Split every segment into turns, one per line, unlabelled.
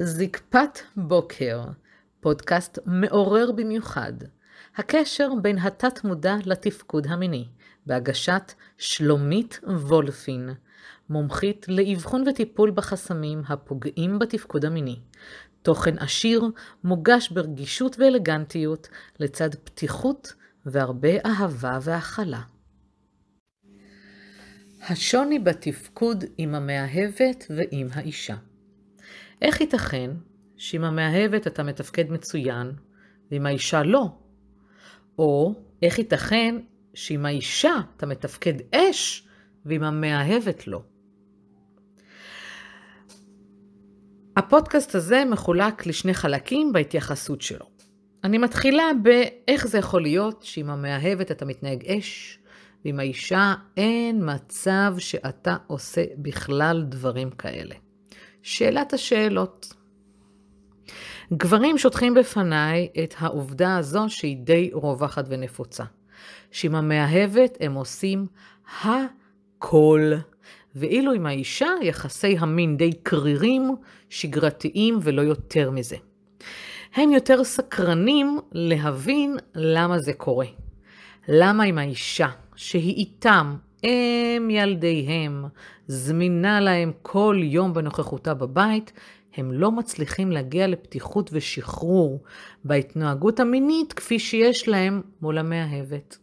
זקפת בוקר, פודקאסט מעורר במיוחד. הקשר בין התת-מודע לתפקוד המיני, בהגשת שלומית וולפין, מומחית לאבחון וטיפול בחסמים הפוגעים בתפקוד המיני. תוכן עשיר, מוגש ברגישות ואלגנטיות, לצד פתיחות והרבה אהבה והכלה. השוני בתפקוד עם המאהבת ועם האישה. איך ייתכן שעם המאהבת אתה מתפקד מצוין ועם האישה לא? או איך ייתכן שעם האישה אתה מתפקד אש ועם המאהבת לא? הפודקאסט הזה מחולק לשני חלקים בהתייחסות שלו. אני מתחילה באיך זה יכול להיות שעם המאהבת אתה מתנהג אש, ועם האישה אין מצב שאתה עושה בכלל דברים כאלה. שאלת השאלות. גברים שוטחים בפניי את העובדה הזו שהיא די רווחת ונפוצה. שעם המאהבת הם עושים הכל. ואילו עם האישה יחסי המין די קרירים, שגרתיים ולא יותר מזה. הם יותר סקרנים להבין למה זה קורה. למה עם האישה, שהיא איתם, הם ילדיהם, זמינה להם כל יום בנוכחותה בבית, הם לא מצליחים להגיע לפתיחות ושחרור בהתנהגות המינית כפי שיש להם מול המאהבת.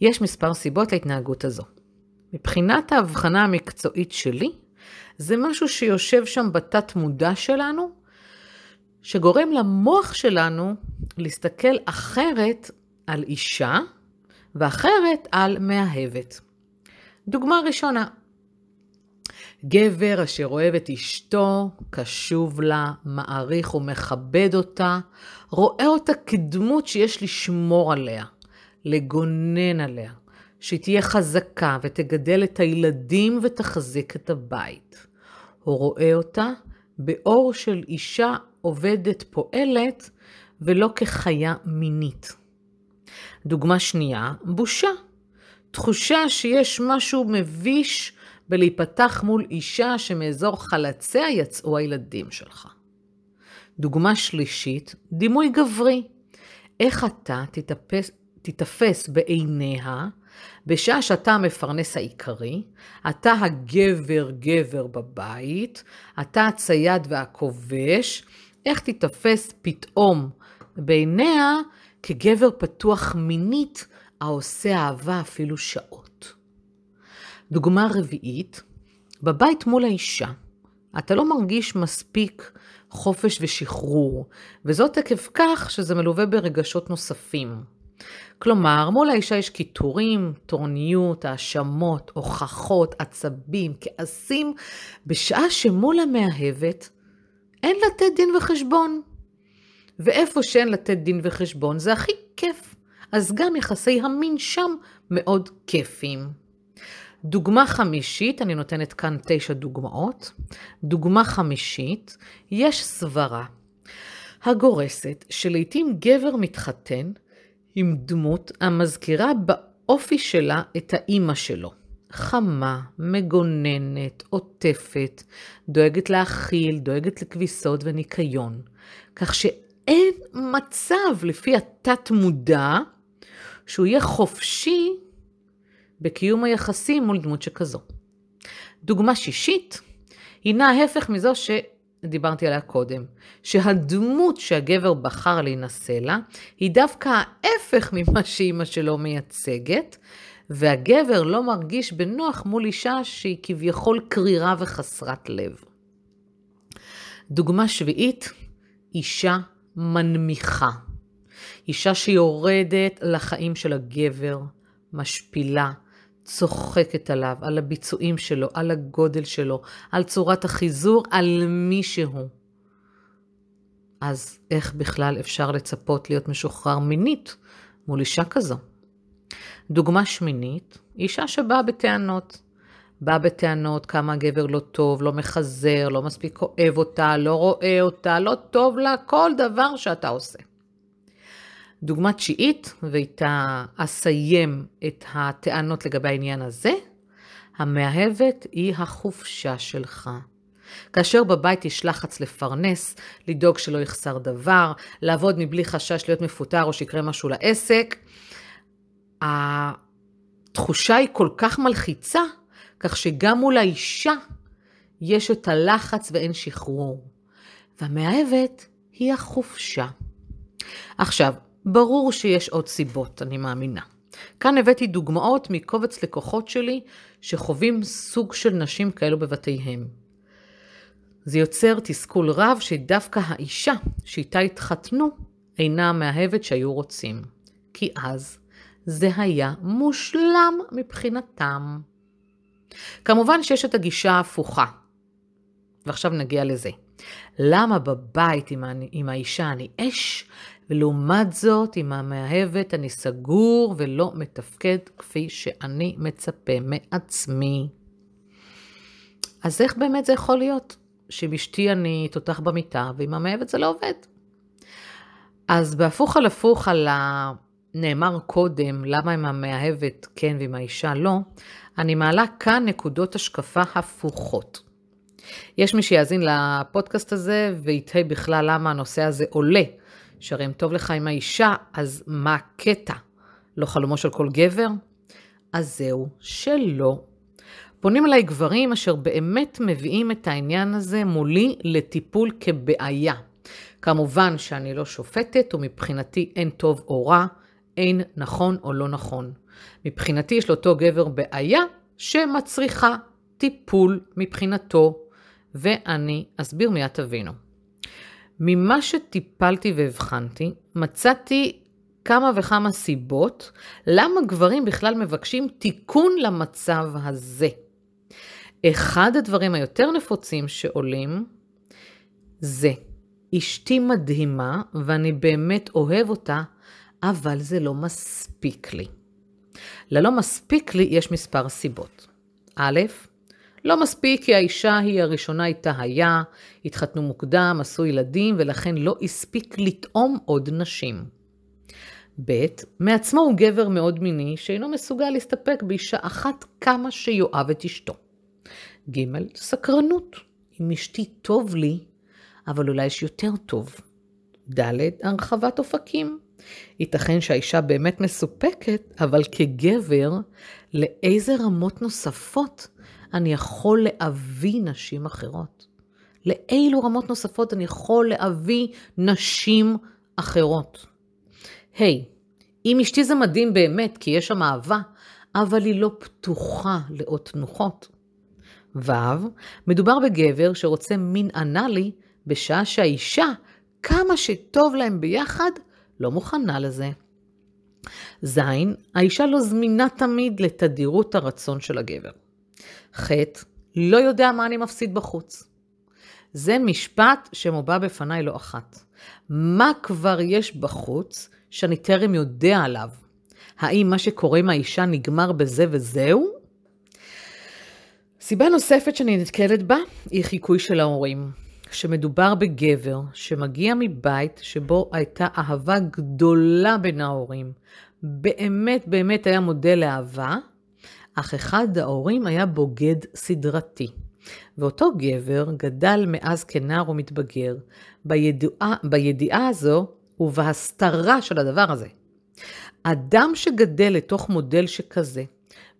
יש מספר סיבות להתנהגות הזו. מבחינת ההבחנה המקצועית שלי, זה משהו שיושב שם בתת מודע שלנו, שגורם למוח שלנו להסתכל אחרת על אישה ואחרת על מאהבת. דוגמה ראשונה, גבר אשר אוהב את אשתו, קשוב לה, מעריך ומכבד אותה, רואה אותה כדמות שיש לשמור עליה, לגונן עליה, שהיא תהיה חזקה ותגדל את הילדים ותחזיק את הבית. הוא רואה אותה באור של אישה עובדת פועלת ולא כחיה מינית. דוגמה שנייה, בושה. תחושה שיש משהו מביש בלהיפתח מול אישה שמאזור חלציה יצאו הילדים שלך. דוגמה שלישית, דימוי גברי. איך אתה תתפס, תתפס בעיניה בשעה שאתה המפרנס העיקרי, אתה הגבר-גבר בבית, אתה הצייד והכובש, איך תיתפס פתאום בעיניה כגבר פתוח מינית העושה אהבה אפילו שעות. דוגמה רביעית, בבית מול האישה, אתה לא מרגיש מספיק חופש ושחרור, וזאת עקב כך שזה מלווה ברגשות נוספים. כלומר, מול האישה יש קיטורים, תורניות, האשמות, הוכחות, עצבים, כעסים, בשעה שמול המאהבת אין לתת דין וחשבון. ואיפה שאין לתת דין וחשבון זה הכי כיף. אז גם יחסי המין שם מאוד כיפים. דוגמה חמישית, אני נותנת כאן תשע דוגמאות. דוגמה חמישית, יש סברה הגורסת שלעיתים גבר מתחתן עם דמות המזכירה באופי שלה את האימא שלו. חמה, מגוננת, עוטפת, דואגת להאכיל, דואגת לכביסות וניקיון. כך שאין מצב, לפי התת-מודע, שהוא יהיה חופשי בקיום היחסים מול דמות שכזו. דוגמה שישית, הינה ההפך מזו ש... דיברתי עליה קודם, שהדמות שהגבר בחר להינשא לה היא דווקא ההפך ממה שאימא שלו מייצגת, והגבר לא מרגיש בנוח מול אישה שהיא כביכול קרירה וחסרת לב. דוגמה שביעית, אישה מנמיכה. אישה שיורדת לחיים של הגבר, משפילה, צוחקת עליו, על הביצועים שלו, על הגודל שלו, על צורת החיזור, על מי שהוא. אז איך בכלל אפשר לצפות להיות משוחרר מינית מול אישה כזו? דוגמה שמינית, אישה שבאה בטענות. באה בטענות כמה הגבר לא טוב, לא מחזר, לא מספיק אוהב אותה, לא רואה אותה, לא טוב לה, כל דבר שאתה עושה. דוגמה תשיעית, ואיתה אסיים את הטענות לגבי העניין הזה, המאהבת היא החופשה שלך. כאשר בבית יש לחץ לפרנס, לדאוג שלא יחסר דבר, לעבוד מבלי חשש להיות מפוטר או שיקרה משהו לעסק, התחושה היא כל כך מלחיצה, כך שגם מול האישה יש את הלחץ ואין שחרור. והמאהבת היא החופשה. עכשיו, ברור שיש עוד סיבות, אני מאמינה. כאן הבאתי דוגמאות מקובץ לקוחות שלי שחווים סוג של נשים כאלו בבתיהם. זה יוצר תסכול רב שדווקא האישה שאיתה התחתנו אינה המאהבת שהיו רוצים. כי אז זה היה מושלם מבחינתם. כמובן שיש את הגישה ההפוכה, ועכשיו נגיע לזה. למה בבית עם, עם האישה אני אש, ולעומת זאת עם המאהבת אני סגור ולא מתפקד כפי שאני מצפה מעצמי? אז איך באמת זה יכול להיות? שעם אשתי אני תותח במיטה, ועם המאהבת זה לא עובד. אז בהפוך על הפוך על הנאמר קודם, למה עם המאהבת כן ועם האישה לא, אני מעלה כאן נקודות השקפה הפוכות. יש מי שיאזין לפודקאסט הזה ויתהה בכלל למה הנושא הזה עולה. שהרי אם טוב לך עם האישה, אז מה הקטע? לא חלומו של כל גבר? אז זהו, שלא. פונים אליי גברים אשר באמת מביאים את העניין הזה מולי לטיפול כבעיה. כמובן שאני לא שופטת, ומבחינתי אין טוב או רע, אין נכון או לא נכון. מבחינתי יש לאותו גבר בעיה שמצריכה טיפול מבחינתו, ואני אסביר מיד תבינו. ממה שטיפלתי והבחנתי, מצאתי כמה וכמה סיבות למה גברים בכלל מבקשים תיקון למצב הזה. אחד הדברים היותר נפוצים שעולים זה, אשתי מדהימה ואני באמת אוהב אותה, אבל זה לא מספיק לי. ללא מספיק לי יש מספר סיבות. א', לא מספיק כי האישה היא הראשונה איתה היה, התחתנו מוקדם, עשו ילדים, ולכן לא הספיק לטעום עוד נשים. ב', מעצמו הוא גבר מאוד מיני, שאינו מסוגל להסתפק באישה אחת כמה שיאהב את אשתו. ג', סקרנות. אם אשתי טוב לי, אבל אולי יש יותר טוב. ד', הרחבת אופקים. ייתכן שהאישה באמת מסופקת, אבל כגבר, לאיזה רמות נוספות אני יכול להביא נשים אחרות? לאילו רמות נוספות אני יכול להביא נשים אחרות? היי, hey, אם אשתי זה מדהים באמת, כי יש שם אהבה, אבל היא לא פתוחה לעוד תנוחות. ו. מדובר בגבר שרוצה מין אנאלי בשעה שהאישה, כמה שטוב להם ביחד, לא מוכנה לזה. ז. האישה לא זמינה תמיד לתדירות הרצון של הגבר. ח. לא יודע מה אני מפסיד בחוץ. זה משפט שמובע בפניי לא אחת. מה כבר יש בחוץ שאני טרם יודע עליו? האם מה שקורה עם האישה נגמר בזה וזהו? סיבה נוספת שאני נתקלת בה היא חיקוי של ההורים. שמדובר בגבר שמגיע מבית שבו הייתה אהבה גדולה בין ההורים. באמת באמת היה מודל לאהבה, אך אחד ההורים היה בוגד סדרתי. ואותו גבר גדל מאז כנער ומתבגר, בידיעה, בידיעה הזו ובהסתרה של הדבר הזה. אדם שגדל לתוך מודל שכזה,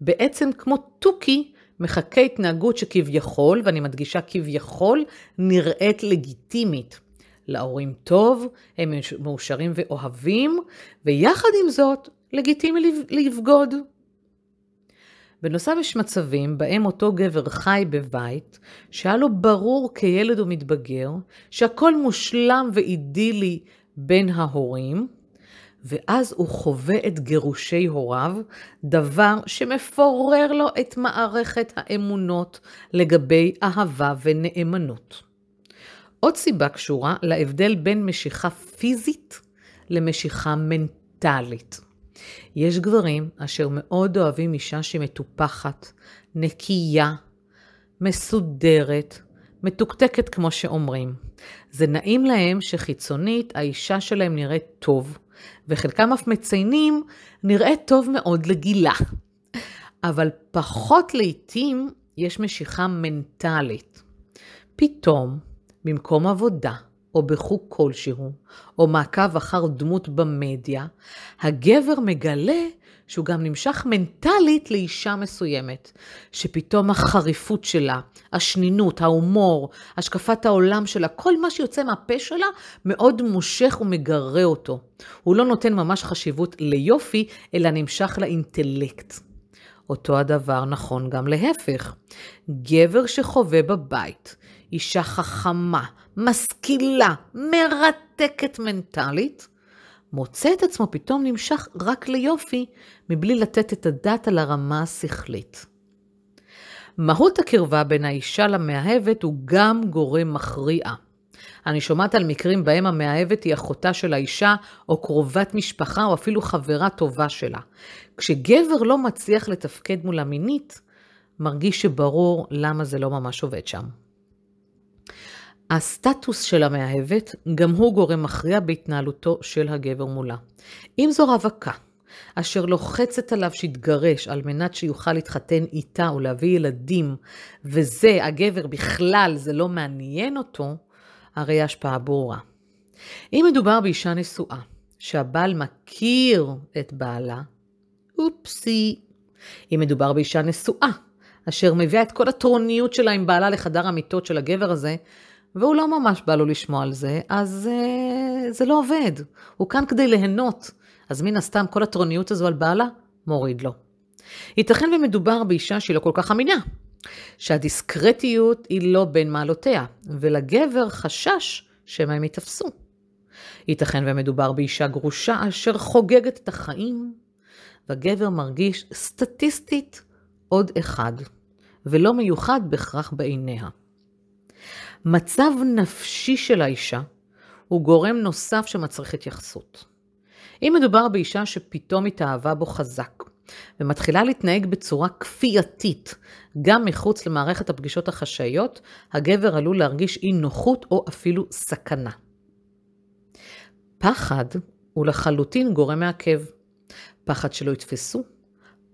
בעצם כמו תוכי, מחכה התנהגות שכביכול, ואני מדגישה כביכול, נראית לגיטימית. להורים טוב, הם מאושרים ואוהבים, ויחד עם זאת, לגיטימי לבגוד. בנוסף יש מצבים בהם אותו גבר חי בבית, שהיה לו ברור כילד ומתבגר, שהכל מושלם ואידילי בין ההורים, ואז הוא חווה את גירושי הוריו, דבר שמפורר לו את מערכת האמונות לגבי אהבה ונאמנות. עוד סיבה קשורה להבדל בין משיכה פיזית למשיכה מנטלית. יש גברים אשר מאוד אוהבים אישה שהיא מטופחת, נקייה, מסודרת, מתוקתקת כמו שאומרים. זה נעים להם שחיצונית האישה שלהם נראית טוב, וחלקם אף מציינים נראית טוב מאוד לגילה. אבל פחות לעתים יש משיכה מנטלית. פתאום, במקום עבודה, או בחוג כלשהו, או מעקב אחר דמות במדיה, הגבר מגלה שהוא גם נמשך מנטלית לאישה מסוימת, שפתאום החריפות שלה, השנינות, ההומור, השקפת העולם שלה, כל מה שיוצא מהפה שלה מאוד מושך ומגרה אותו. הוא לא נותן ממש חשיבות ליופי, אלא נמשך לאינטלקט. אותו הדבר נכון גם להפך. גבר שחווה בבית אישה חכמה, משכילה, מרתקת מנטלית, מוצא את עצמו פתאום נמשך רק ליופי, מבלי לתת את הדעת על הרמה השכלית. מהות הקרבה בין האישה למאהבת הוא גם גורם מכריע. אני שומעת על מקרים בהם המאהבת היא אחותה של האישה, או קרובת משפחה, או אפילו חברה טובה שלה. כשגבר לא מצליח לתפקד מולה מינית, מרגיש שברור למה זה לא ממש עובד שם. הסטטוס של המאהבת גם הוא גורם מכריע בהתנהלותו של הגבר מולה. אם זו רווקה, אשר לוחצת עליו שיתגרש על מנת שיוכל להתחתן איתה או להביא ילדים, וזה, הגבר בכלל, זה לא מעניין אותו, הרי השפעה ברורה. אם מדובר באישה נשואה, שהבעל מכיר את בעלה, אופסי. אם מדובר באישה נשואה, אשר מביאה את כל הטרוניות שלה עם בעלה לחדר המיטות של הגבר הזה, והוא לא ממש בא לו לשמוע על זה, אז uh, זה לא עובד. הוא כאן כדי ליהנות, אז מן הסתם כל הטרוניות הזו על בעלה מוריד לו. ייתכן ומדובר באישה שהיא לא כל כך אמינה, שהדיסקרטיות היא לא בין מעלותיה, ולגבר חשש שמא הם ייתפסו. ייתכן ומדובר באישה גרושה אשר חוגגת את החיים, והגבר מרגיש סטטיסטית עוד אחד, ולא מיוחד בהכרח בעיניה. מצב נפשי של האישה הוא גורם נוסף שמצריך התייחסות. אם מדובר באישה שפתאום התאהבה בו חזק, ומתחילה להתנהג בצורה כפייתית, גם מחוץ למערכת הפגישות החשאיות, הגבר עלול להרגיש אי נוחות או אפילו סכנה. פחד הוא לחלוטין גורם מעכב. פחד שלא יתפסו,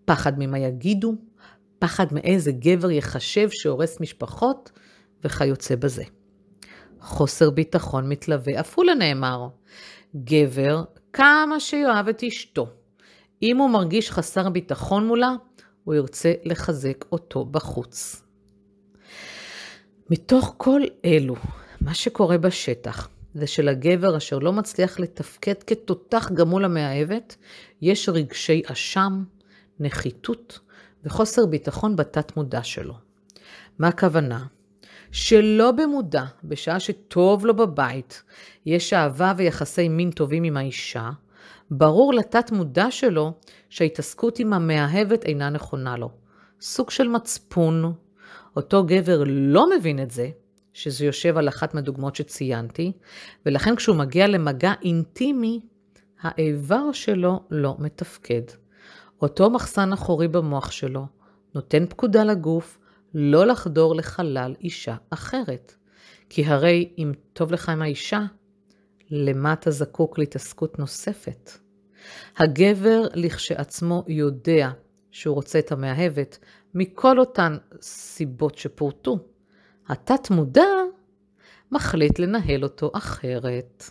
פחד ממה יגידו, פחד מאיזה גבר יחשב שהורס משפחות, וכיוצא בזה. חוסר ביטחון מתלווה, אף הוא לנאמר. גבר, כמה שיאהב את אשתו, אם הוא מרגיש חסר ביטחון מולה, הוא ירצה לחזק אותו בחוץ. מתוך כל אלו, מה שקורה בשטח, זה שלגבר אשר לא מצליח לתפקד כתותח גם מול המאהבת, יש רגשי אשם, נחיתות וחוסר ביטחון בתת מודע שלו. מה הכוונה? שלא במודע, בשעה שטוב לו בבית, יש אהבה ויחסי מין טובים עם האישה, ברור לתת מודע שלו שההתעסקות עם המאהבת אינה נכונה לו. סוג של מצפון. אותו גבר לא מבין את זה, שזה יושב על אחת מהדוגמאות שציינתי, ולכן כשהוא מגיע למגע אינטימי, האיבר שלו לא מתפקד. אותו מחסן אחורי במוח שלו נותן פקודה לגוף לא לחדור לחלל אישה אחרת. כי הרי אם טוב לך עם האישה, למה אתה זקוק להתעסקות נוספת? הגבר לכשעצמו יודע שהוא רוצה את המאהבת מכל אותן סיבות שפורטו. התת מודע מחליט לנהל אותו אחרת.